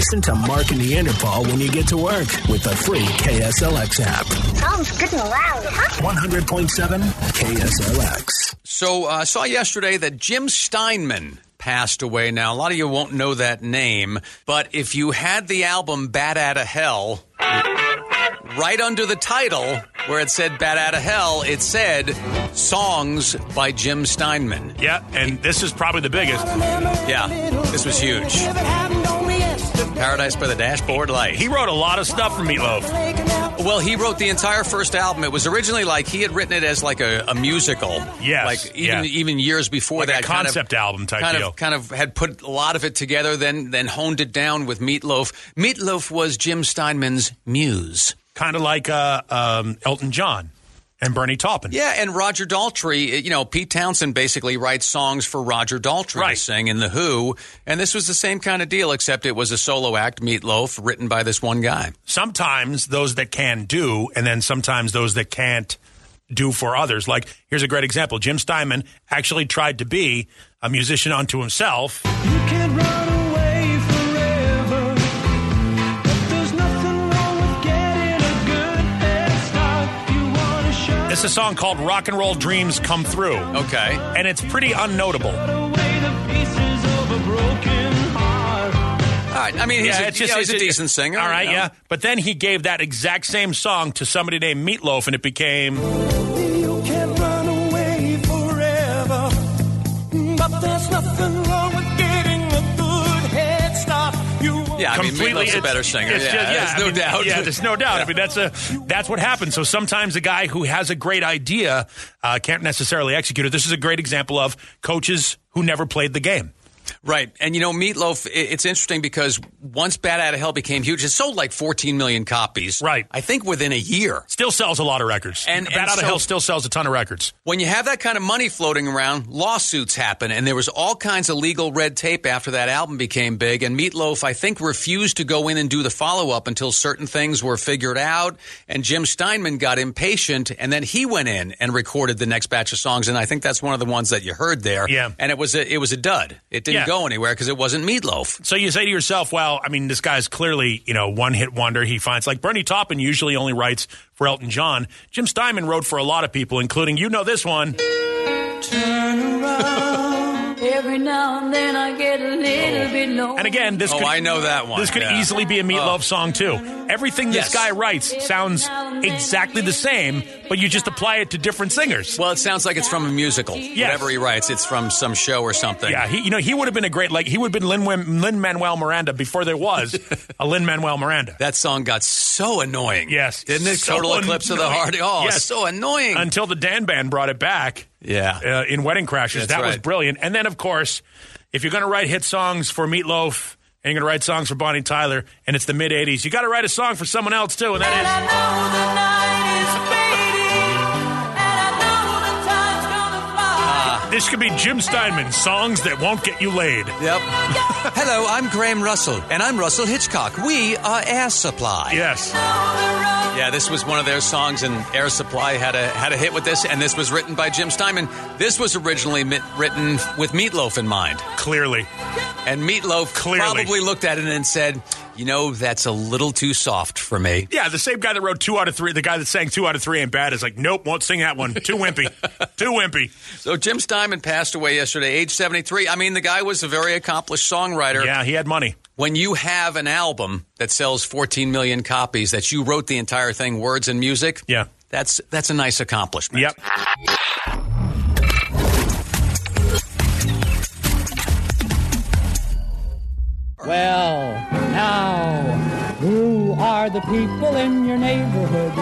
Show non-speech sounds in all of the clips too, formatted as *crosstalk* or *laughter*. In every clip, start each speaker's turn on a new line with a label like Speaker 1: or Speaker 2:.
Speaker 1: Listen to Mark and Neanderpaul when you get to work with the free KSLX app.
Speaker 2: Sounds good and loud, huh?
Speaker 1: 100.7 KSLX.
Speaker 3: So I uh, saw yesterday that Jim Steinman passed away. Now, a lot of you won't know that name, but if you had the album Bat Out of Hell, right under the title where it said Bat Out of Hell, it said Songs by Jim Steinman.
Speaker 4: Yeah, and this is probably the biggest.
Speaker 3: Yeah, this was huge. Paradise by the Dashboard Light.
Speaker 4: He wrote a lot of stuff for Meatloaf.
Speaker 3: Well, he wrote the entire first album. It was originally like he had written it as like a, a musical.
Speaker 4: Yes,
Speaker 3: like even
Speaker 4: yeah.
Speaker 3: even years before
Speaker 4: Like
Speaker 3: that,
Speaker 4: a concept
Speaker 3: kind of,
Speaker 4: album type
Speaker 3: kind
Speaker 4: deal.
Speaker 3: Of, kind of had put a lot of it together, then then honed it down with Meatloaf. Meatloaf was Jim Steinman's muse.
Speaker 4: Kind of like uh, um, Elton John and Bernie Taupin.
Speaker 3: Yeah, and Roger Daltrey, you know, Pete Townshend basically writes songs for Roger Daltrey
Speaker 4: Right.
Speaker 3: to sing in The Who, and this was the same kind of deal, except it was a solo act, Meatloaf, written by this one guy.
Speaker 4: Sometimes those that can do, and then sometimes those that can't do for others. Like, here's a great example Jim Steinman actually tried to be a musician unto himself.
Speaker 5: Shine
Speaker 4: It's a song called Rock and Roll Dreams Come Through.
Speaker 3: Okay.
Speaker 4: And it's pretty unnotable.
Speaker 5: away the pieces of a broken heart.
Speaker 3: All right. I mean, he's,
Speaker 4: yeah,
Speaker 3: a,
Speaker 4: it's just
Speaker 3: you know, he's a decent singer.
Speaker 4: All right,
Speaker 3: you know.
Speaker 4: yeah. But then he gave that exact same song to somebody named Meatloaf, and it became
Speaker 3: Yeah, I mean,
Speaker 4: completely.
Speaker 3: A better singer.
Speaker 4: it's
Speaker 3: yeah,
Speaker 4: just-
Speaker 3: there's
Speaker 4: I
Speaker 3: no
Speaker 4: mean,
Speaker 3: doubt.
Speaker 4: Yeah, there's no doubt. I mean, that's a that's what happens. So sometimes a guy who has a great idea uh, can't necessarily execute it. This is a great example of coaches who never played the game.
Speaker 3: Right. And, you know, Meatloaf, it's interesting because once Bat Out of Hell became huge, it sold like 14 million copies.
Speaker 4: Right.
Speaker 3: I think within a year.
Speaker 4: Still sells a lot of records.
Speaker 3: And-
Speaker 4: Bat
Speaker 3: and
Speaker 4: Out of
Speaker 3: so-
Speaker 4: Hell still sells a ton of records.
Speaker 3: When you have that kind of money floating around, lawsuits happen, and there was all kinds of legal red tape after that album became big. And Meatloaf, I think, refused to go in and do the follow up until certain things were figured out. And Jim Steinman got impatient, and then he went in and recorded the next batch of songs. And I think that's one of the ones that you heard there.
Speaker 4: Yeah.
Speaker 3: And it was a, it was a dud. It didn't
Speaker 4: Yeah.
Speaker 3: Go anywhere because it wasn't Meatloaf.
Speaker 4: So you say to yourself, well, I mean, this guy's clearly, you know, one hit wonder. He finds like Bernie Taupin usually only writes for Elton John. Jim Steinman wrote for a lot of people, including you know this one.
Speaker 6: Every now and then I get a little oh. bit low.
Speaker 4: And again, this
Speaker 3: Oh,
Speaker 4: could,
Speaker 3: I know that one.
Speaker 4: This could
Speaker 3: Yeah.
Speaker 4: easily be a Meatloaf
Speaker 3: Oh.
Speaker 4: song too. Everything this
Speaker 3: Yes.
Speaker 4: guy writes sounds exactly the same, but you just apply it to different singers.
Speaker 3: Well, it sounds like it's from a musical. Whatever he writes, it's from some show or something.
Speaker 4: Yeah, he, you know, he would have been a great like he would have been Lin Manuel Miranda before there was a Lin Manuel Miranda.
Speaker 3: That song got so annoying.
Speaker 4: Yes,
Speaker 3: Didn't it?
Speaker 4: So
Speaker 3: Total Eclipse of the. Heart. Oh,
Speaker 4: Yes.
Speaker 3: so annoying.
Speaker 4: Until the Dan Band brought it back.
Speaker 3: Yeah.
Speaker 4: uh, in Wedding Crashers.
Speaker 3: That's
Speaker 4: that was brilliant. And then, of course, if you're going to write hit songs for Meatloaf and you're going to write songs for Bonnie Tyler, and it's the mid '80s, you got to write a song for someone else too, and that is. This could be Jim Steinman, songs that won't get you laid.
Speaker 3: Yep. Hello, I'm Graham Russell, and I'm Russell Hitchcock. We are Air Supply.
Speaker 4: Yes.
Speaker 3: Yeah, this was one of their songs, and Air Supply had a had a hit with this, and this was written by Jim Steinman. This was originally mi- written with Meatloaf in mind,
Speaker 4: Clearly.
Speaker 3: and Meatloaf
Speaker 4: Clearly.
Speaker 3: probably looked at it and said, "You know, that's a little too soft for me."
Speaker 4: Yeah, the same guy that wrote two out of three, the guy that sang two out of three ain't bad is like, nope, won't sing that one. Too wimpy. *laughs* Too wimpy.
Speaker 3: So Jim Steinman passed away yesterday, age 73. I mean, the guy was a very accomplished songwriter.
Speaker 4: Yeah, he had money.
Speaker 3: When you have an album that sells 14 million copies, that you wrote the entire thing, words and music,
Speaker 4: Yeah.
Speaker 3: that's that's a nice accomplishment.
Speaker 4: Yep.
Speaker 7: Well, now, who are the people in your neighborhood?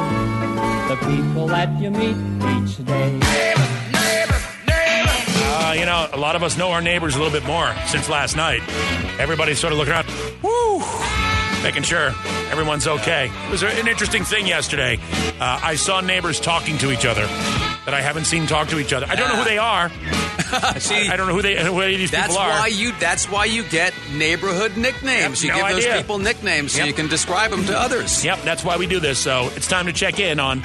Speaker 7: The people that you meet each day. Neighbor, neighbor, neighbor.
Speaker 4: Uh, you know, a lot of us know our neighbors a little bit more since last night. Everybody's sort of looking around, woo, making sure everyone's okay. It was an interesting thing yesterday. Uh, I saw neighbors talking to each other that I haven't seen talk to each other. I don't know who they are. *laughs*
Speaker 3: See,
Speaker 4: I don't know who they who these
Speaker 3: that's
Speaker 4: people are.
Speaker 3: why you that's why you get neighborhood nicknames.
Speaker 4: Yep,
Speaker 3: you
Speaker 4: no
Speaker 3: give
Speaker 4: idea.
Speaker 3: those people nicknames so
Speaker 4: Yep.
Speaker 3: you can describe them to others.
Speaker 4: Yep, that's why we do this. So it's time to check in on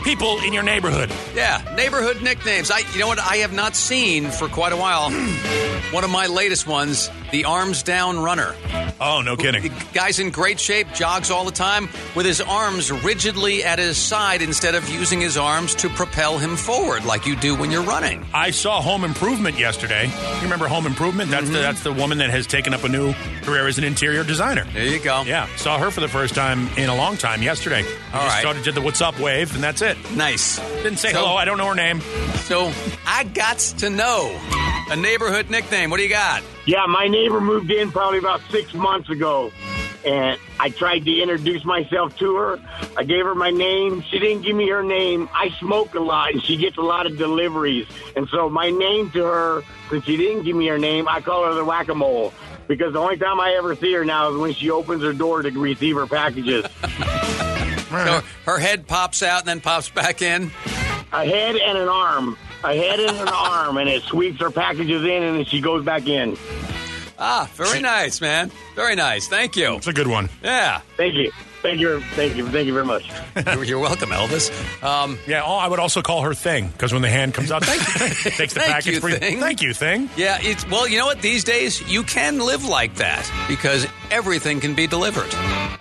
Speaker 4: people in your neighborhood.
Speaker 3: Yeah, neighborhood nicknames. I, you know what? I have not seen for quite a while. *clears throat* One of my latest ones, the arms down runner.
Speaker 4: Oh, no
Speaker 3: The
Speaker 4: kidding.
Speaker 3: guy's in great shape, jogs all the time with his arms rigidly at his side instead of using his arms to propel him forward like you do when you're running.
Speaker 4: I saw Home Improvement yesterday. You remember Home Improvement? That's
Speaker 3: Mm-hmm.
Speaker 4: the that's the woman that has taken up a new career as an interior designer.
Speaker 3: There you go.
Speaker 4: Yeah, saw her for the first time in a long time yesterday. We
Speaker 3: All right.
Speaker 4: started did the "What's up" wave, and that's it.
Speaker 3: Nice.
Speaker 4: Didn't say
Speaker 3: So-
Speaker 4: hello. I don't know her name.
Speaker 3: So I got to know a neighborhood nickname. What do you got?
Speaker 8: Yeah, my neighbor moved in probably about six months ago, and I tried to introduce myself to her. I gave her my name. She didn't give me her name. I smoke a lot, and she gets a lot of deliveries. And so my name to her, since she didn't give me her name, I call her the whack-a-mole. Because the only time I ever see her now is when she opens her door to receive her packages. *laughs* *laughs*
Speaker 3: So her head pops out and then pops back in.
Speaker 8: a head and an arm. A head and an *laughs* arm, and it sweeps her packages in, and then she goes back in.
Speaker 3: Ah, very nice, man. Very nice. Thank you.
Speaker 4: It's a good one.
Speaker 3: Yeah.
Speaker 8: Thank you. Thank you. Thank you. Thank you very much.
Speaker 3: You're, *laughs* you're welcome, Elvis. Um,
Speaker 4: Yeah, oh, I would also call her Thing because when the hand comes out, thank you. *laughs* takes the
Speaker 3: Thank
Speaker 4: package.
Speaker 3: you,
Speaker 4: for
Speaker 3: Thing.
Speaker 4: Thank you, Thing.
Speaker 3: yeah, it's well, you know what? These days you can live like that because everything can be delivered.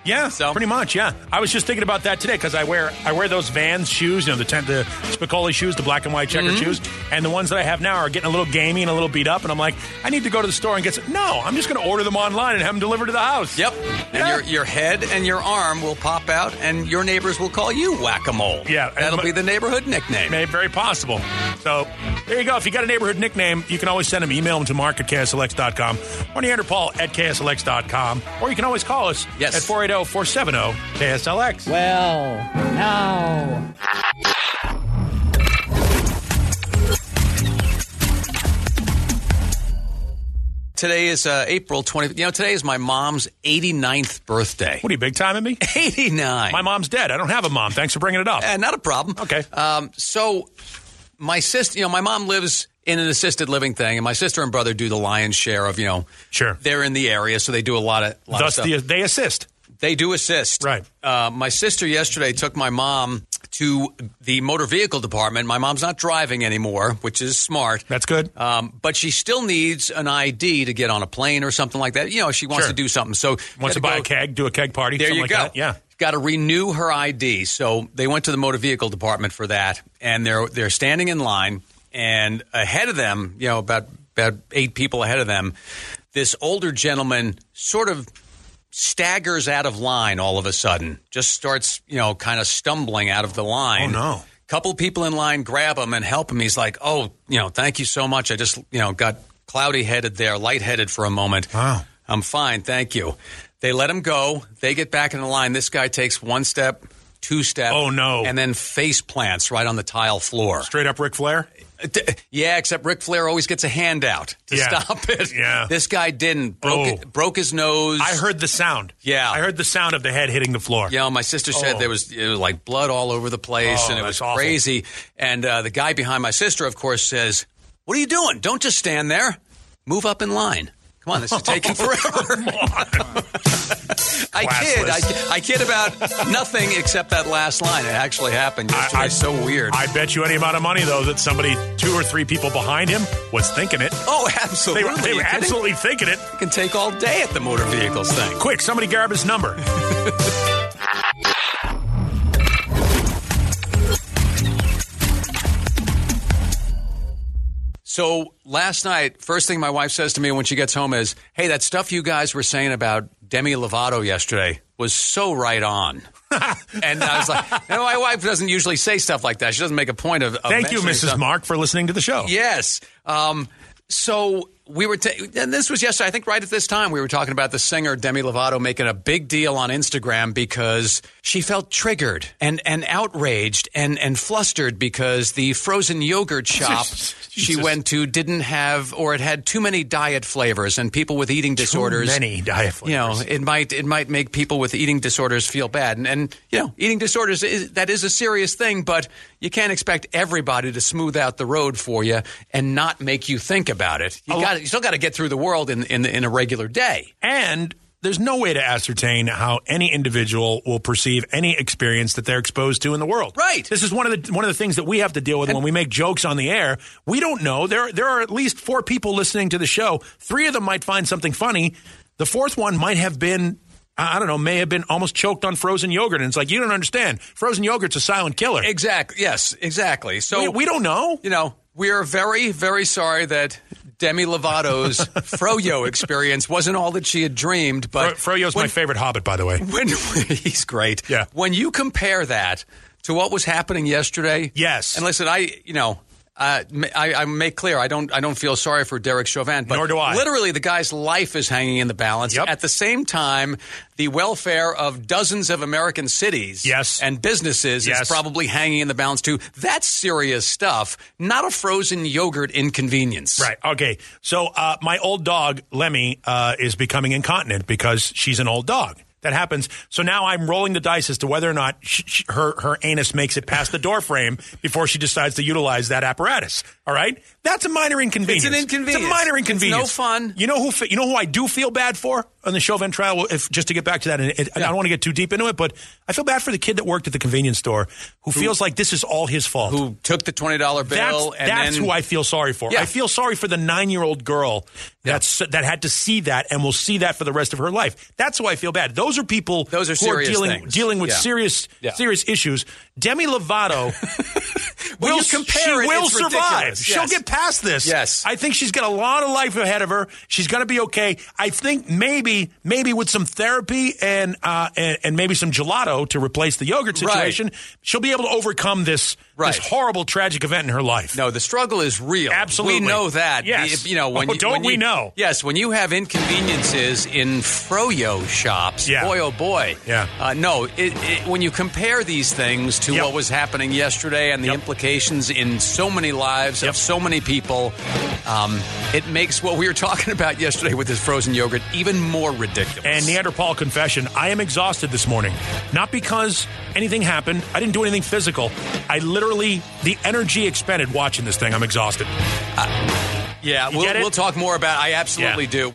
Speaker 4: Yeah,
Speaker 3: So-
Speaker 4: pretty much. Yeah, I was just thinking about that today because I wear I wear those Vans shoes, you know, the ten, the Spicoli shoes, the black and white checker
Speaker 3: Mm-hmm.
Speaker 4: shoes, and the ones that I have now are getting a little gamey and a little beat up, and I'm like, I need to go to the store and get some. No, I'm just going to order them online and have them delivered to the house.
Speaker 3: Yep. And your your head and your arm will pop out, and your neighbors will call you whack a mole.
Speaker 4: Yeah,
Speaker 3: that'll
Speaker 4: my-
Speaker 3: be the neighborhood nickname.
Speaker 4: May, very possible. So there you go. If you got a neighborhood nickname, you can always send them, email them to mark at KSLX.com or Neanderpaul at KSLX.com. Or you can always call us
Speaker 3: Yes.
Speaker 4: at 480 470 KSLX.
Speaker 7: Well, now.
Speaker 3: Today is uh, April 20. You know, today is my mom's 89th birthday.
Speaker 4: What are you, big timing me? *laughs*
Speaker 3: 89.
Speaker 4: My mom's dead. I don't have a mom. Thanks for bringing it up.
Speaker 3: Uh, not a problem.
Speaker 4: Okay.
Speaker 3: Um, so, my sister, you know, my mom lives in an assisted living thing, and my sister and brother do the lion's share of, you know,
Speaker 4: Sure.
Speaker 3: they're in the area, so they do a lot of, lot of
Speaker 4: Thus,
Speaker 3: stuff.
Speaker 4: the, they assist.
Speaker 3: They do assist.
Speaker 4: Right.
Speaker 3: Uh, my sister yesterday took my mom to the motor vehicle department. My mom's not driving anymore, which is smart.
Speaker 4: That's good.
Speaker 3: Um, but she still needs an ID to get on a plane or something like that. You know, she wants
Speaker 4: Sure.
Speaker 3: to do something. So
Speaker 4: Wants to buy
Speaker 3: go-
Speaker 4: a keg, do a keg party,
Speaker 3: There
Speaker 4: something
Speaker 3: you
Speaker 4: like
Speaker 3: go.
Speaker 4: that. Yeah.
Speaker 3: Got to renew her ID. So they went to the motor vehicle department for that, and they're they're standing in line, and ahead of them, you know, about about eight people ahead of them, this older gentleman sort of staggers out of line all of a sudden, just starts, you know, kind of stumbling out of the line.
Speaker 4: Oh, no.
Speaker 3: Couple people in line grab him and help him. He's like, "Oh, you know, thank you so much. I just, you know, got cloudy headed there, lightheaded for a moment.
Speaker 4: Wow.
Speaker 3: I'm fine, thank you." They let him go. They get back in the line. This guy takes one step, two step.
Speaker 4: Oh, no.
Speaker 3: And then face plants right on the tile floor.
Speaker 4: Straight up Ric Flair.
Speaker 3: Yeah, except Ric Flair always gets a handout to
Speaker 4: Yeah.
Speaker 3: stop it.
Speaker 4: Yeah.
Speaker 3: This guy didn't. Broke,
Speaker 4: Oh.
Speaker 3: it, broke his nose.
Speaker 4: I heard the sound.
Speaker 3: Yeah.
Speaker 4: I heard the sound of the head hitting the floor.
Speaker 3: Yeah, my sister said
Speaker 4: Oh.
Speaker 3: there was, it was like blood all over the place,
Speaker 4: Oh,
Speaker 3: and it was
Speaker 4: awful.
Speaker 3: crazy. And uh, the guy behind my sister, of course, says, "What are you doing? Don't just stand there. Move up in line. Come on, this is taking *laughs* forever." I kid. I, I kid about *laughs* nothing except that last line. It actually happened yesterday.
Speaker 4: I-
Speaker 3: so weird.
Speaker 4: I bet you any amount of money, though, that somebody, two or three people behind him, was thinking it.
Speaker 3: oh,
Speaker 4: They
Speaker 3: absolutely.
Speaker 4: were, they were absolutely thinking it.
Speaker 3: You can take all day at the motor vehicles thing.
Speaker 4: Quick, somebody grab his number. *laughs*
Speaker 3: So last night, first thing my wife says to me when she gets home is, "Hey, that stuff you guys were saying about Demi Lovato yesterday was so right on." *laughs* and I was like, "No, my wife doesn't usually say stuff like that. She doesn't make a point of." of
Speaker 4: Thank you, Mrs.
Speaker 3: stuff.
Speaker 4: Mark, for listening to the show.
Speaker 3: Yes. Um, so we were, ta- and this was yesterday. I think right at this time we were talking about the singer Demi Lovato making a big deal on Instagram because she felt triggered and and outraged and and flustered because the frozen yogurt *laughs* shop she went to didn't have or it had too many diet flavors and people with eating disorders.
Speaker 4: Too many diet flavors.
Speaker 3: You know, it might it might make people with eating disorders feel bad, and, and you know, eating disorders is, that is a serious thing. But you can't expect everybody to smooth out the road for you and not make you think about it. You
Speaker 4: lo-
Speaker 3: got you still got to get through the world in in, in a regular day.
Speaker 4: And there's no way to ascertain how any individual will perceive any experience that they're exposed to in the world.
Speaker 3: Right.
Speaker 4: This is one of the one of the things that we have to deal with when we make jokes on the air. We don't know. There there are at least four people listening to the show. Three of them might find something funny. The fourth one might have been I I don't know, may have been almost choked on frozen yogurt. And it's like, you don't understand. Frozen yogurt's a silent killer.
Speaker 3: Exactly. Yes, exactly. So
Speaker 4: we, we don't know.
Speaker 3: you know, we are very, very sorry that Demi Lovato's *laughs* Froyo experience wasn't all that she had dreamed. but Fro-
Speaker 4: Froyo's my favorite hobbit, by the way. *laughs*
Speaker 3: When *laughs* he's great.
Speaker 4: Yeah.
Speaker 3: When you compare that to what was happening yesterday.
Speaker 4: Yes.
Speaker 3: And listen, I you know. Uh, I, I make clear I don't I don't feel sorry for Derek Chauvin, but
Speaker 4: Nor do I.
Speaker 3: literally the guy's life is hanging in the balance.
Speaker 4: Yep.
Speaker 3: At the same time, the welfare of dozens of American cities
Speaker 4: Yes.
Speaker 3: and businesses
Speaker 4: Yes.
Speaker 3: is probably hanging in the balance too. That's serious stuff, not a frozen yogurt inconvenience.
Speaker 4: Right. Okay. So uh, my old dog Lemmy uh, is becoming incontinent because she's an old dog. That happens. So now I'm rolling the dice as to whether or not sh- sh- her her anus makes it past the door frame before she decides to utilize that apparatus. All right. That's a minor inconvenience.
Speaker 3: It's an inconvenience.
Speaker 4: It's a minor
Speaker 3: It's
Speaker 4: inconvenience.
Speaker 3: no fun.
Speaker 4: You know who? You know who I do feel bad for on the Chauvin trial. If just to get back to that, and it, I don't want to get too deep into it, but I feel bad for the kid that worked at the convenience store who, feels like this is all his fault.
Speaker 3: Who took the twenty dollar bill
Speaker 4: That's, that's
Speaker 3: then
Speaker 4: who I feel sorry for.
Speaker 3: Yeah.
Speaker 4: I feel sorry for the nine year old girl that's that had to see that and will see that for the rest of her life. That's who I feel bad. Those are people
Speaker 3: Those are
Speaker 4: who are dealing
Speaker 3: things.
Speaker 4: dealing with
Speaker 3: Yeah.
Speaker 4: serious
Speaker 3: Yeah.
Speaker 4: serious issues. Demi Lovato *laughs* will
Speaker 3: compare
Speaker 4: she
Speaker 3: it,
Speaker 4: will survive.
Speaker 3: ridiculous.
Speaker 4: She'll get past this.
Speaker 3: Yes.
Speaker 4: I think she's got a lot of life ahead of her. She's going to be okay. I think maybe maybe with some therapy and uh, and, and maybe some gelato to replace the yogurt
Speaker 3: Right.
Speaker 4: situation, she'll be able to overcome this
Speaker 3: Right.
Speaker 4: this horrible tragic event in her life.
Speaker 3: No, the struggle is real.
Speaker 4: Absolutely.
Speaker 3: we know that.
Speaker 4: Yes.
Speaker 3: You know when
Speaker 4: Oh,
Speaker 3: you,
Speaker 4: don't
Speaker 3: when
Speaker 4: we
Speaker 3: you-
Speaker 4: know?
Speaker 3: Yes, when you have inconveniences in froyo shops,
Speaker 4: Yeah.
Speaker 3: boy oh boy.
Speaker 4: Yeah.
Speaker 3: Uh, no, it, it, when you compare these things to
Speaker 4: Yep.
Speaker 3: what was happening yesterday and the
Speaker 4: Yep.
Speaker 3: implications in so many lives
Speaker 4: Yep.
Speaker 3: of so many people, um, it makes what we were *laughs* talking about yesterday with this frozen yogurt even more ridiculous.
Speaker 4: And Neanderpaul confession, I am exhausted this morning. Not because anything happened. I didn't do anything physical. I literally, the energy expended watching this thing, I'm exhausted.
Speaker 3: Uh,
Speaker 4: yeah,
Speaker 3: we'll, we'll talk more about. It. I absolutely
Speaker 4: Yeah.
Speaker 3: do.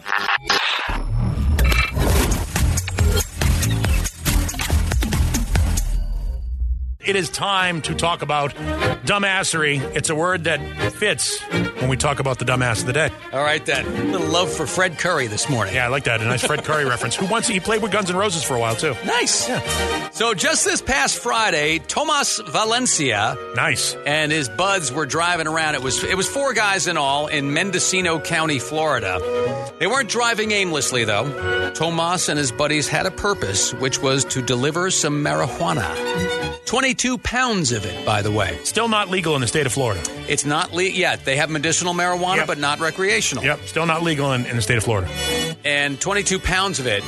Speaker 4: It is time to talk about dumbassery. It's a word that fits when we talk about the dumbass of the day.
Speaker 3: All right, then. A little love for Fred Coury this morning.
Speaker 4: Yeah, I like that. A nice Fred *laughs* Coury reference. Who wants? He played with Guns N' Roses for a while too.
Speaker 3: Nice. Yeah. So just this past Friday, Tomas Valencia
Speaker 4: Nice.
Speaker 3: and his buds were driving around. It was it was four guys in all in Mendocino County, Florida. They weren't driving aimlessly though. Tomas and his buddies had a purpose, which was to deliver some marijuana. 22 pounds of it, by the way.
Speaker 4: Still not legal in the state of Florida.
Speaker 3: It's not le- yet. They have medicinal marijuana,
Speaker 4: Yep.
Speaker 3: but not recreational.
Speaker 4: Yep, still not legal in, in the state of Florida.
Speaker 3: And 22 pounds of it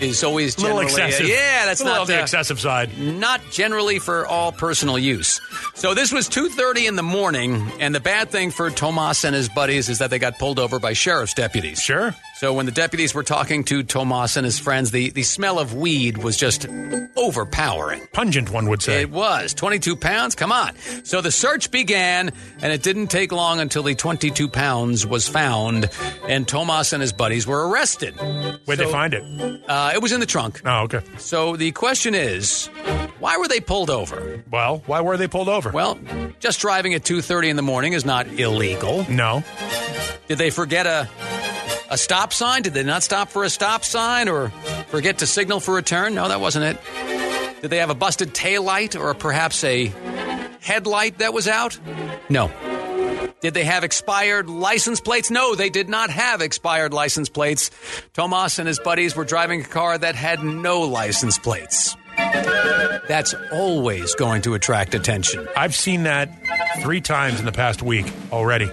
Speaker 3: is always
Speaker 4: A little
Speaker 3: generally
Speaker 4: excessive.
Speaker 3: yeah, that's
Speaker 4: a
Speaker 3: not
Speaker 4: the
Speaker 3: uh,
Speaker 4: excessive side.
Speaker 3: not generally for all personal use. So this was 2:30 in the morning, and the bad thing for Tomas and his buddies is that they got pulled over by sheriff's deputies.
Speaker 4: Sure.
Speaker 3: So when the deputies were talking to Tomas and his friends, the, the smell of weed was just overpowering.
Speaker 4: Pungent, one would say.
Speaker 3: It was 22 pounds. Come on. So the search began, and it didn't take long until the 22 pounds was found, and Tomas and his buddies were arrested.
Speaker 4: Where'd they find it?
Speaker 3: Uh, it was in the trunk.
Speaker 4: Oh, okay.
Speaker 3: So the question is, why were they pulled over?
Speaker 4: Well, why were they pulled over?
Speaker 3: Well, just driving at 2:30 in the morning is not illegal.
Speaker 4: no.
Speaker 3: Did they forget a a stop sign? Did they not stop for a stop sign or forget to signal for a turn? No, that wasn't it. Did they have a busted taillight or perhaps a headlight that was out? No. Did they have expired license plates? No, they did not have expired license plates. Tomas and his buddies were driving a car that had no license plates. That's always going to attract attention.
Speaker 4: I've seen that three times in the past week already.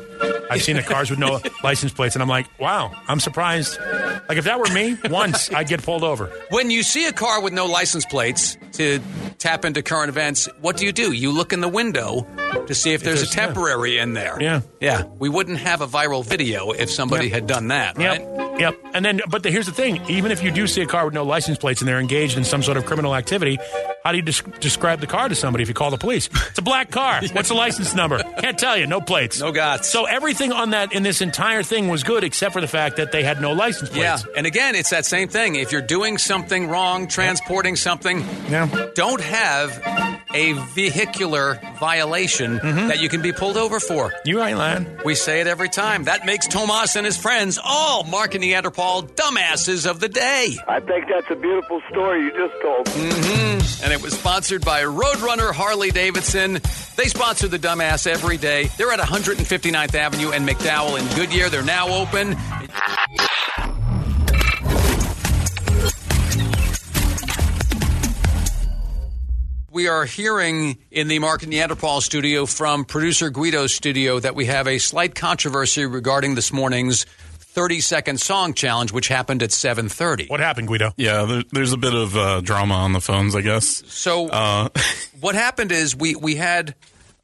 Speaker 4: I've seen the cars with no *laughs* license plates, and I'm like, wow, I'm surprised. Like, if that were me, *laughs* once I'd get pulled over.
Speaker 3: When you see a car with no license plates to tap into current events, what do you do? You look in the window to see if, there's,
Speaker 4: there's-
Speaker 3: a temporary in there.
Speaker 4: Yeah.
Speaker 3: Yeah. We wouldn't have a viral video if somebody
Speaker 4: Yep.
Speaker 3: had done that, right?
Speaker 4: Yep. Yep. And then, but the, here's the thing: even if you do see a car with no license plates and they're engaged in some sort of criminal activity, how do you des- describe the car to somebody if you call the police? It's a black car. *laughs* What's the license number? Can't tell you. No plates.
Speaker 3: No gots.
Speaker 4: So everything on that in this entire thing was good, except for the fact that they had no license plates. Yeah.
Speaker 3: And again, it's that same thing. If you're doing something wrong, transporting something,
Speaker 4: Yeah.
Speaker 3: don't have a vehicular violation
Speaker 4: Mm-hmm.
Speaker 3: that you can be pulled over for.
Speaker 4: You right, Lan?
Speaker 3: We say it every time. That makes Tomas and his friends all Mark and Neanderpaul dumbasses of the day.
Speaker 9: I think that's a beautiful story you just told.
Speaker 3: And it was sponsored by Roadrunner Harley Davidson. They sponsor the dumbass every day. They're at 159th Avenue and McDowell in Goodyear. They're now open. We are hearing in the Mark and Neanderpaul studio from producer Guido's studio that we have a slight controversy regarding this morning's 30 second song challenge, which happened at 730.
Speaker 4: What happened, Guido?
Speaker 10: Yeah, there, there's a bit of uh, drama on the phones, I guess.
Speaker 3: So
Speaker 10: Uh, *laughs*
Speaker 3: what happened is we we had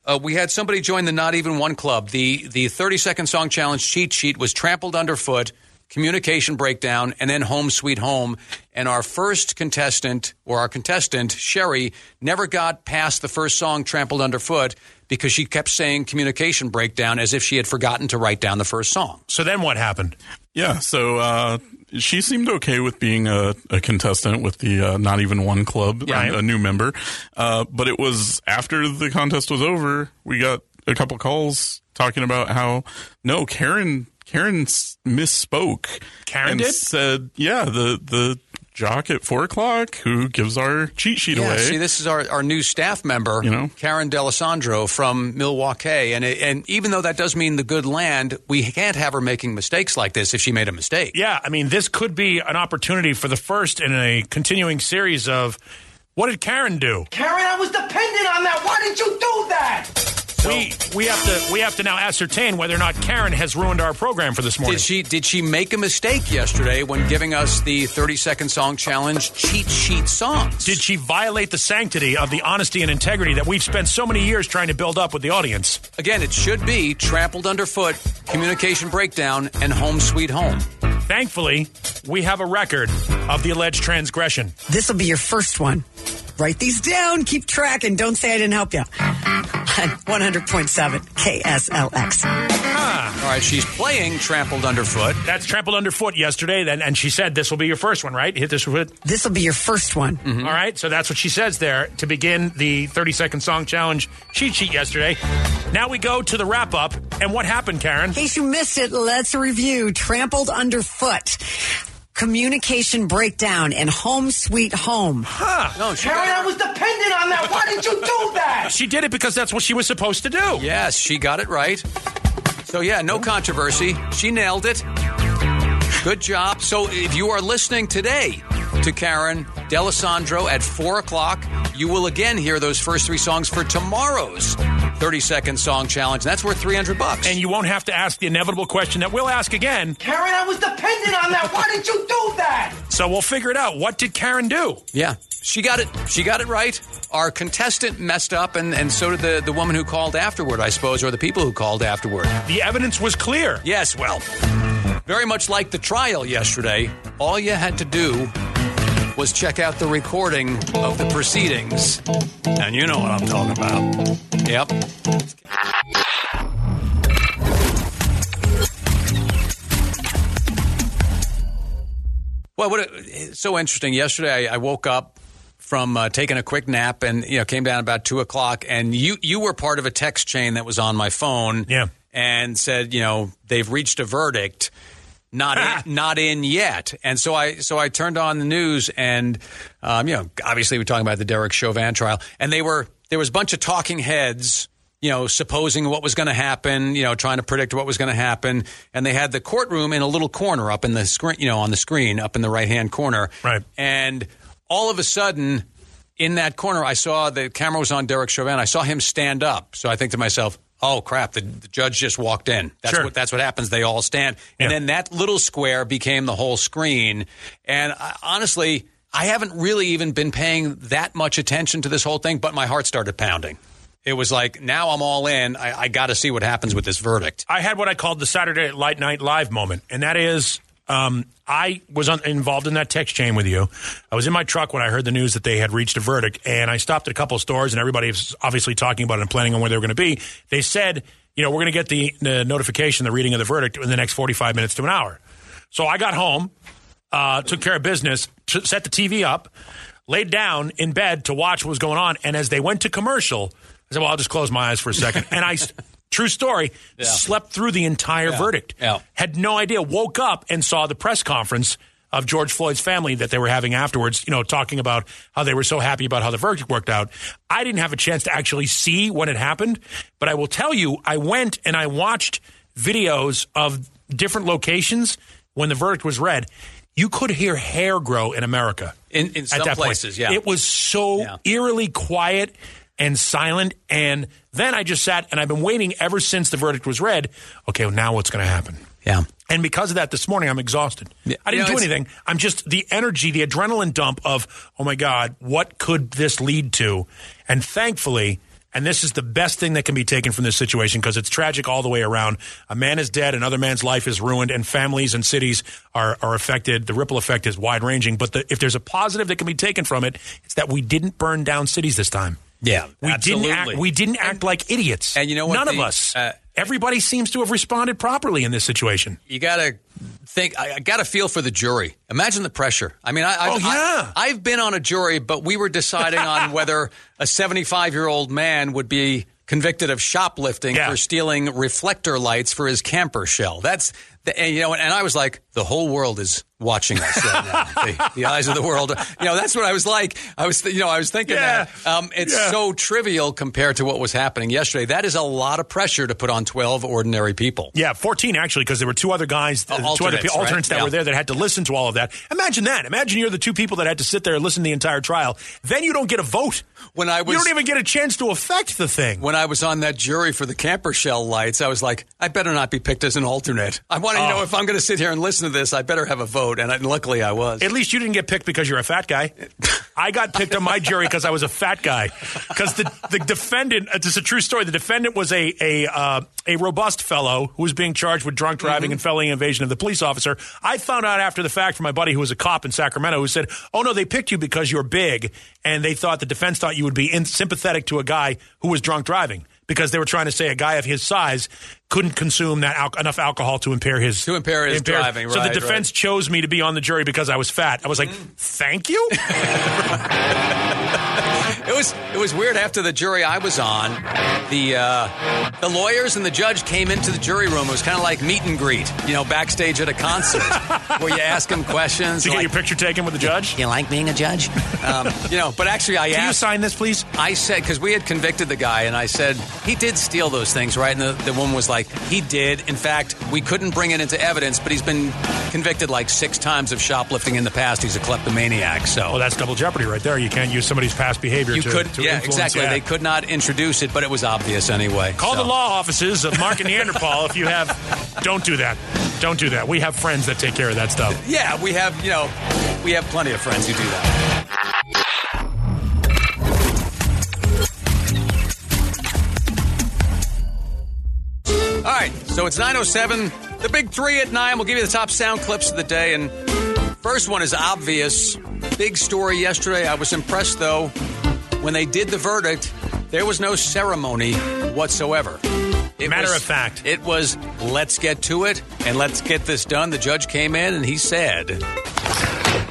Speaker 3: uh, we had somebody join the Not Even One Club. The the 30 second song challenge cheat sheet was trampled underfoot, communication breakdown, and then home sweet home. And our first contestant or our contestant Sherry never got past the first song trampled underfoot because she kept saying communication breakdown as if she had forgotten to write down the first song.
Speaker 4: So then what happened?
Speaker 10: yeah, so uh, she seemed okay with being a, a contestant with the uh, Not Even One Club,
Speaker 4: Right.
Speaker 10: a new member. Uh, but it was after the contest was over, we got a couple calls talking about how, no, Karen. Karen misspoke.
Speaker 4: Karen
Speaker 10: and
Speaker 4: did?
Speaker 10: said, "Yeah, the the jock at four o'clock who gives our cheat sheet
Speaker 3: Yeah,
Speaker 10: away."
Speaker 3: see, this is our, our new staff member,
Speaker 10: You know?
Speaker 3: Karen D'Alessandro from Milwaukee, and it, and even though that does mean the good land, we can't have her making mistakes like this if she made a mistake.
Speaker 4: Yeah, I mean, this could be an opportunity for the first in a continuing series of what did Karen do?
Speaker 5: Karen, I was dependent on that. Why did you do that?
Speaker 4: We we have to we have to now ascertain whether or not Karen has ruined our program for this morning.
Speaker 3: Did she did she make a mistake yesterday when giving us the 30 second song challenge cheat sheet songs?
Speaker 4: Did she violate the sanctity of the honesty and integrity that we've spent so many years trying to build up with the audience?
Speaker 3: Again, it should be trampled underfoot, communication breakdown, and home sweet home.
Speaker 4: Thankfully, we have a record of the alleged transgression.
Speaker 11: This will be your first one. Write these down. Keep track and don't say I didn't help you. *laughs* 100.7 KSLX.
Speaker 3: All right, she's playing trampled underfoot.
Speaker 4: That's trampled underfoot yesterday, then, and she said this will be your first one, right? Hit this with.
Speaker 11: This will be your first one. Mm-hmm.
Speaker 4: All right, so that's what she says there to begin the 30 second song challenge cheat sheet yesterday. Now we go to the wrap up. And what happened, Karen?
Speaker 11: In case you missed it, let's review Trampled Underfoot, Foot communication Breakdown, and Home Sweet Home. Huh.
Speaker 3: No, she
Speaker 5: Karen,
Speaker 3: got
Speaker 5: I was dependent on that. Why did you do that?
Speaker 4: She did it because that's what she was supposed to do.
Speaker 3: Yes, she got it right. So, yeah, no controversy. She nailed it. Good job. So, if you are listening today to Karen D'Alessandro at 4 o'clock, you will again hear those first three songs for tomorrow's 30 second song challenge. That's worth 300 bucks.
Speaker 4: And you won't have to ask the inevitable question that we'll ask again.
Speaker 5: Karen, I was dependent on that. Why did you do that?
Speaker 4: So we'll figure it out. What did Karen do?
Speaker 3: Yeah, she got it. She got it right. Our contestant messed up, and, and so did the, the woman who called afterward, I suppose, or the people who called afterward.
Speaker 4: The evidence was clear.
Speaker 3: Yes, well, very much like the trial yesterday, all you had to do was check out the recording of the proceedings. And you know what I'm talking about. Yep. Well, what it's so interesting. Yesterday, I, I woke up from uh, taking a quick nap, and you know, came down about two o'clock, and you you were part of a text chain that was on my phone,
Speaker 4: Yeah.
Speaker 3: and said, you know, they've reached a verdict, not in, *laughs* not in yet, and so I so I turned on the news, and um, you know, obviously we're talking about the Derek Chauvin trial, and they were there was a bunch of talking heads you know, supposing what was going to happen, you know, trying to predict what was going to happen. And they had the courtroom in a little corner up in the screen, you know, on the screen up in the right hand corner.
Speaker 4: Right.
Speaker 3: And all of a sudden, in that corner, I saw the camera was on Derek Chauvin. I saw him stand up. So I think to myself, oh crap, the, the judge just walked in. That's
Speaker 4: Sure.
Speaker 3: what that's what happens. They all stand. And
Speaker 4: Yeah.
Speaker 3: then that little square became the whole screen. And I, honestly, I haven't really even been paying that much attention to this whole thing, but my heart started pounding. it was like now I'm all in. I, I got to see what happens with this verdict.
Speaker 4: I had what I called the Saturday Light Night Live moment, and that is um, I was un- involved in that text chain with you. I was in my truck when I heard the news that they had reached a verdict, and I stopped at a couple of stores, and everybody was obviously talking about it and planning on where they were going to be. They said, you know, we're going to get the, the notification, the reading of the verdict in the next 45 minutes to an hour. So I got home, uh, took care of business, t- set the TV up, laid down in bed to watch what was going on, and as they went to commercial, I said, well, I'll just close my eyes for a second. and I, true story,
Speaker 3: Yeah.
Speaker 4: slept through the entire
Speaker 3: Yeah.
Speaker 4: verdict.
Speaker 3: Yeah.
Speaker 4: Had no idea. Woke up and saw the press conference of George Floyd's family that they were having afterwards, you know, talking about how they were so happy about how the verdict worked out. I didn't have a chance to actually see when it happened, but I will tell you, I went and I watched videos of different locations when the verdict was read. You could hear hair grow in America.
Speaker 3: In- in
Speaker 4: at
Speaker 3: some
Speaker 4: that point.
Speaker 3: places, yeah.
Speaker 4: It was so
Speaker 3: Yeah.
Speaker 4: eerily quiet and silent. And then I just sat and I've been waiting ever since the verdict was read. Okay, well, now what's going to happen?
Speaker 3: Yeah.
Speaker 4: And because of that, this morning I'm exhausted.
Speaker 3: Yeah.
Speaker 4: I didn't
Speaker 3: You know,
Speaker 4: do anything. I'm just the energy, the adrenaline dump of, oh my God, what could this lead to? And thankfully, and this is the best thing that can be taken from this situation because it's tragic all the way around. A man is dead, another man's life is ruined, and families and cities are, are affected. The ripple effect is wide ranging. But the, if there's a positive that can be taken from it, it's that we didn't burn down cities this time.
Speaker 3: Yeah,
Speaker 4: We
Speaker 3: absolutely.
Speaker 4: didn't act. We didn't act like idiots.
Speaker 3: and you know what?
Speaker 4: None of us.
Speaker 3: uh,
Speaker 4: Everybody seems to have responded properly in this situation.
Speaker 3: you got to think. I, I got to feel for the jury. Imagine the pressure. I mean, I, I've,
Speaker 4: Oh, yeah.
Speaker 3: I, have been on a jury, but we were deciding on *laughs* whether a 75 year old man would be convicted of shoplifting
Speaker 4: Yeah.
Speaker 3: for stealing reflector lights for his camper shell. That's the, and, you know, and I was like, the whole world is watching us right now. *laughs* the, the eyes of the world. You know, that's what I was like. I was, th- you know, I was thinking
Speaker 4: Yeah.
Speaker 3: that. Um, it's
Speaker 4: Yeah.
Speaker 3: so trivial compared to what was happening yesterday. That is a lot of pressure to put on 12 ordinary people.
Speaker 4: Yeah, 14 actually, because there were two other guys,
Speaker 3: Uh,
Speaker 4: two other
Speaker 3: alternates, right?
Speaker 4: alternates that
Speaker 3: Yeah.
Speaker 4: were there that had to listen to all of that. Imagine that. Imagine you're the two people that had to sit there and listen to the entire trial. Then you don't get a vote.
Speaker 3: When I was-
Speaker 4: you don't even get a chance to affect the thing.
Speaker 3: when I was on that jury for the camper shell lights, I was like, I better not be picked as an alternate. I want to
Speaker 4: Oh.
Speaker 3: know if I'm going to sit here and listen to this, I better have a vote. And, I, luckily I was.
Speaker 4: At least you didn't get picked because you're a fat guy. *laughs* I got picked on my jury because I was a fat guy. Because the, the defendant, uh, is a true story. The defendant was a a uh, a robust fellow who was being charged with drunk driving and felony invasion of the police officer. I found out after the fact from my buddy who was a cop in Sacramento who said, "Oh no, they picked you because you're big, and they thought the defense thought you would be in, sympathetic to a guy who was drunk driving." Because they were trying to say a guy of his size couldn't consume that al- enough alcohol to impair his
Speaker 3: To impair his driving,
Speaker 4: So
Speaker 3: right,
Speaker 4: the defense chose me to be on the jury because I was fat. I was like, thank you. *laughs*
Speaker 3: It was it was weird after the jury I was on. The uh, the lawyers and the judge came into the jury room. It was kind of like meet and greet, you know, backstage at a concert *laughs* where you ask them questions.
Speaker 4: Did you get
Speaker 3: like,
Speaker 4: your picture taken with the judge?
Speaker 3: you like being a judge? Um, you know, but actually I
Speaker 4: Can you sign this, please?
Speaker 3: I said because we had convicted the guy, and I said he did steal those things, right? And the, the woman was like, he did. In fact, we couldn't bring it into evidence, but he's been convicted like six times of shoplifting in the past. He's a kleptomaniac. So
Speaker 4: Well, that's double jeopardy right there. You can't use somebody's past behavior
Speaker 3: you
Speaker 4: to,
Speaker 3: could,
Speaker 4: to
Speaker 3: yeah, exactly.
Speaker 4: that.
Speaker 3: They could not introduce it, but it was obvious anyway.
Speaker 4: Call
Speaker 3: So-
Speaker 4: the law offices of Mark and Neanderpaul if you have. *laughs* Don't do that. Don't do that. We have friends that take care of that stuff.
Speaker 3: Yeah, we have you know, we have plenty of friends who do that. So it's 907. The big three at nine. We'll give you the top sound clips of the day. And first one is obvious. Big story yesterday. I was impressed, though, when they did the verdict, there was no ceremony whatsoever. It
Speaker 4: Matter
Speaker 3: was-
Speaker 4: of fact.
Speaker 3: It was, let's get to it and let's get this done. The judge came in and he said,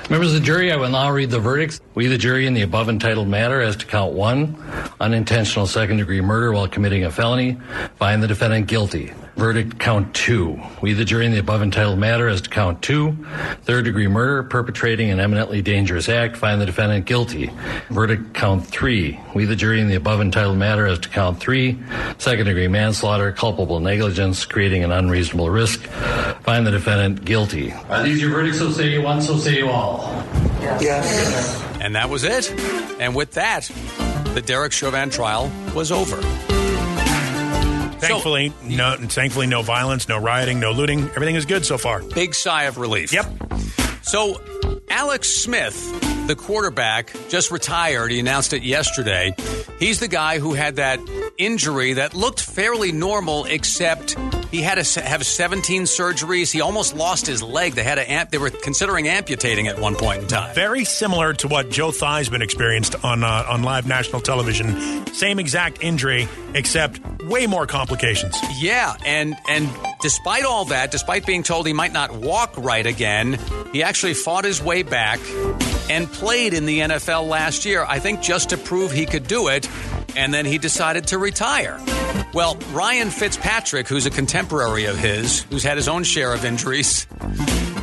Speaker 12: Members of the jury, I will now read the verdicts. We, the jury, in the above entitled matter as to count one, unintentional second degree murder while committing a felony, find the defendant guilty. Verdict count two. We, the jury, in the above entitled matter as to count two, third degree murder, perpetrating an eminently dangerous act, find the defendant guilty. Verdict count three. We, the jury, in the above entitled matter as to count three, second degree manslaughter, culpable negligence, creating an unreasonable risk, find the defendant guilty. Are these your verdicts? So say you one, so say you all.
Speaker 3: and that was it. And with that, the Derek Chauvin trial was over.
Speaker 4: Thankfully, no. Thankfully, no violence, no rioting, no looting. Everything is good so far.
Speaker 3: Big sigh of relief.
Speaker 4: Yep.
Speaker 3: So Alex Smith, the quarterback, just retired. He announced it yesterday. He's the guy who had that injury that looked fairly normal, except he had to have 17 surgeries. He almost lost his leg. They had to amp- they were considering amputating at one point in time.
Speaker 4: Very similar to what Joe Theismann experienced on uh, on live national television. Same exact injury, except way more complications.
Speaker 3: Yeah, and and despite all that, despite being told he might not walk right again, he actually fought his way back and played in the NFL last year. I think just to prove he could do it, and then he decided to retire. Well, Ryan Fitzpatrick, who's a contemporary of his, who's had his own share of injuries,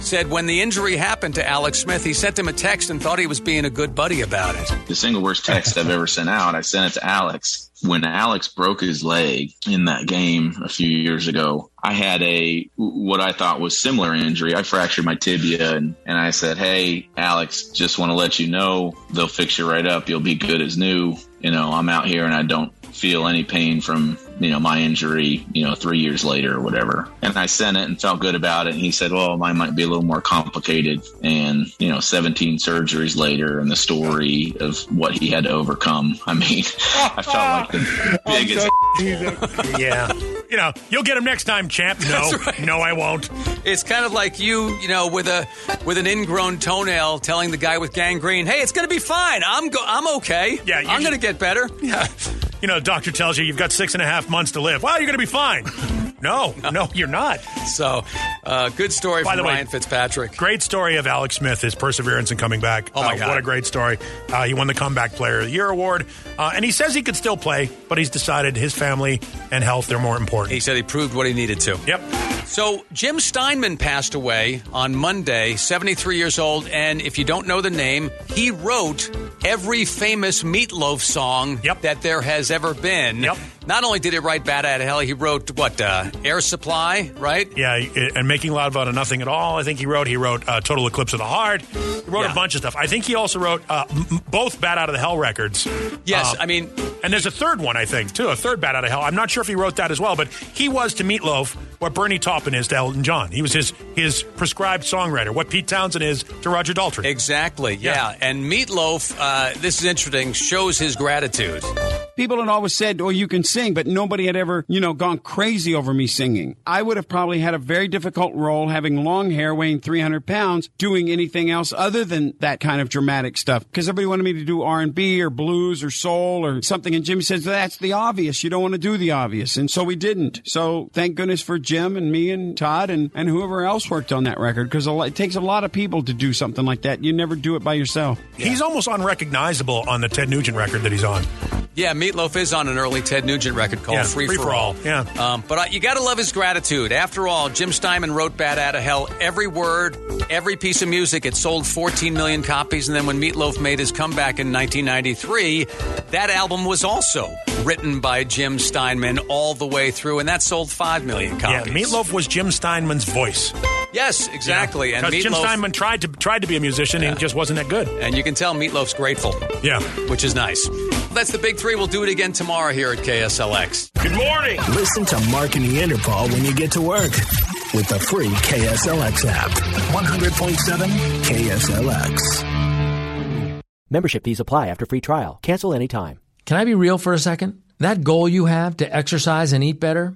Speaker 3: said when the injury happened to Alex Smith, he sent him a text and thought he was being a good buddy about it.
Speaker 13: The single worst text I've ever sent out, I sent it to Alex. When Alex broke his leg in that game a few years ago, I had a what I thought was similar injury. I fractured my tibia and, and I said, Hey, Alex, just want to let you know they'll fix you right up. You'll be good as new. You know, I'm out here and I don't feel any pain from you know my injury you know three years later or whatever and i sent it and felt good about it and he said well mine might be a little more complicated and you know 17 surgeries later and the story of what he had to overcome i mean *laughs* i felt like the *laughs* biggest *laughs*
Speaker 4: yeah. You know, you'll get him next time, champ. No, no, I won't.
Speaker 3: It's kind of like you, you know, with a with an ingrown toenail, telling the guy with gangrene, "Hey, it's going to be fine. I'm go- I'm okay.
Speaker 4: Yeah, you
Speaker 3: I'm going to get better."
Speaker 4: Yeah. You know, the doctor tells you you've got six and a half months to live. Well, you're going to be fine. No, no, you're not.
Speaker 3: So, uh, good story
Speaker 4: By
Speaker 3: from
Speaker 4: the way,
Speaker 3: Ryan Fitzpatrick.
Speaker 4: Great story of Alex Smith, his perseverance in coming back.
Speaker 3: Oh, my
Speaker 4: Uh,
Speaker 3: God.
Speaker 4: What a great story. Uh, he won the Comeback Player of the Year award. Uh, and he says he could still play, but he's decided his family and health are more important.
Speaker 3: He said he proved what he needed to.
Speaker 4: Yep.
Speaker 3: So Jim Steinman passed away on Monday, 73 years old, and if you don't know the name, he wrote every famous Meatloaf song that there has ever been. Yep. Not only did he write "Bat Out of Hell," he wrote what uh, "Air Supply," right?
Speaker 4: Yeah, and making loud out of nothing at all. I think he wrote. He wrote uh, "Total Eclipse of the Heart." He wrote a bunch of stuff. I think he also wrote uh, m- both "Bat Out of the Hell" records.
Speaker 3: Yes,
Speaker 4: Uh,
Speaker 3: I mean,
Speaker 4: and there's a third one I think too, a third "Bat Out of Hell." I'm not sure if he wrote that as well, but he was to Meatloaf what Bernie Taupin is to Elton John. He was his his prescribed songwriter. What Pete Townshend is to Roger Daltrey.
Speaker 3: Exactly. Yeah, and Meatloaf. Uh, this is interesting. Shows his gratitude.
Speaker 14: People had always said, "Oh, you can sing," but nobody had ever, you know, gone crazy over me singing. I would have probably had a very difficult role, having long hair, weighing 300 pounds, doing anything else other than that kind of dramatic stuff. Because everybody wanted me to do R&B or blues or soul or something, and Jimmy says that's the obvious. You don't want to do the obvious, and so we didn't. So thank goodness for Jim and me and Todd and and whoever else worked on that record, because it takes a lot of people to do something like that. You never do it by yourself.
Speaker 4: He's almost unrecognizable on the Ted Nugent record that he's on.
Speaker 3: Yeah, Meatloaf is on an early Ted Nugent record called
Speaker 4: Yeah,
Speaker 3: Free,
Speaker 4: Free
Speaker 3: for
Speaker 4: for
Speaker 3: All.
Speaker 4: All, yeah.
Speaker 3: Um, but uh, you got to love his gratitude. After all, Jim Steinman wrote Bat Out of Hell. Every word, every piece of music. It sold 14 million copies. And then when Meatloaf made his comeback in 1993, that album was also written by Jim Steinman all the way through. And that sold 5 million
Speaker 4: Yeah,
Speaker 3: copies.
Speaker 4: Meatloaf was Jim Steinman's voice.
Speaker 3: Yes, exactly. And
Speaker 4: Because Jim
Speaker 3: Meatloaf-
Speaker 4: Steinman tried to tried to be a musician and he just wasn't that good.
Speaker 3: And you can tell Meatloaf's grateful.
Speaker 4: Yeah.
Speaker 3: Which is nice. That's the big three. We'll do it again tomorrow here at KSLX.
Speaker 1: Good morning. Listen to Mark and Neanderpaul when you get to work with the free KSLX app. 100.7 KSLX.
Speaker 15: Membership fees apply after free trial. Cancel anytime.
Speaker 16: Can I be real for a second? That goal you have to exercise and eat better,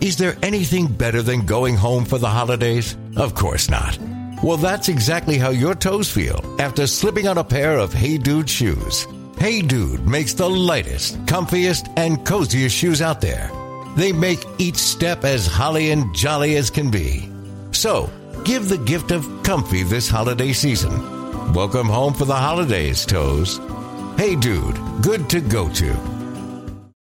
Speaker 17: Is there anything better than going home for the holidays? Of course not. Well, that's exactly how your toes feel after slipping on a pair of Hey Dude shoes. Hey Dude makes the lightest, comfiest, and coziest shoes out there. They make each step as holly and jolly as can be. So, give the gift of comfy this holiday season. Welcome home for the holidays, toes. Hey Dude, good to go to.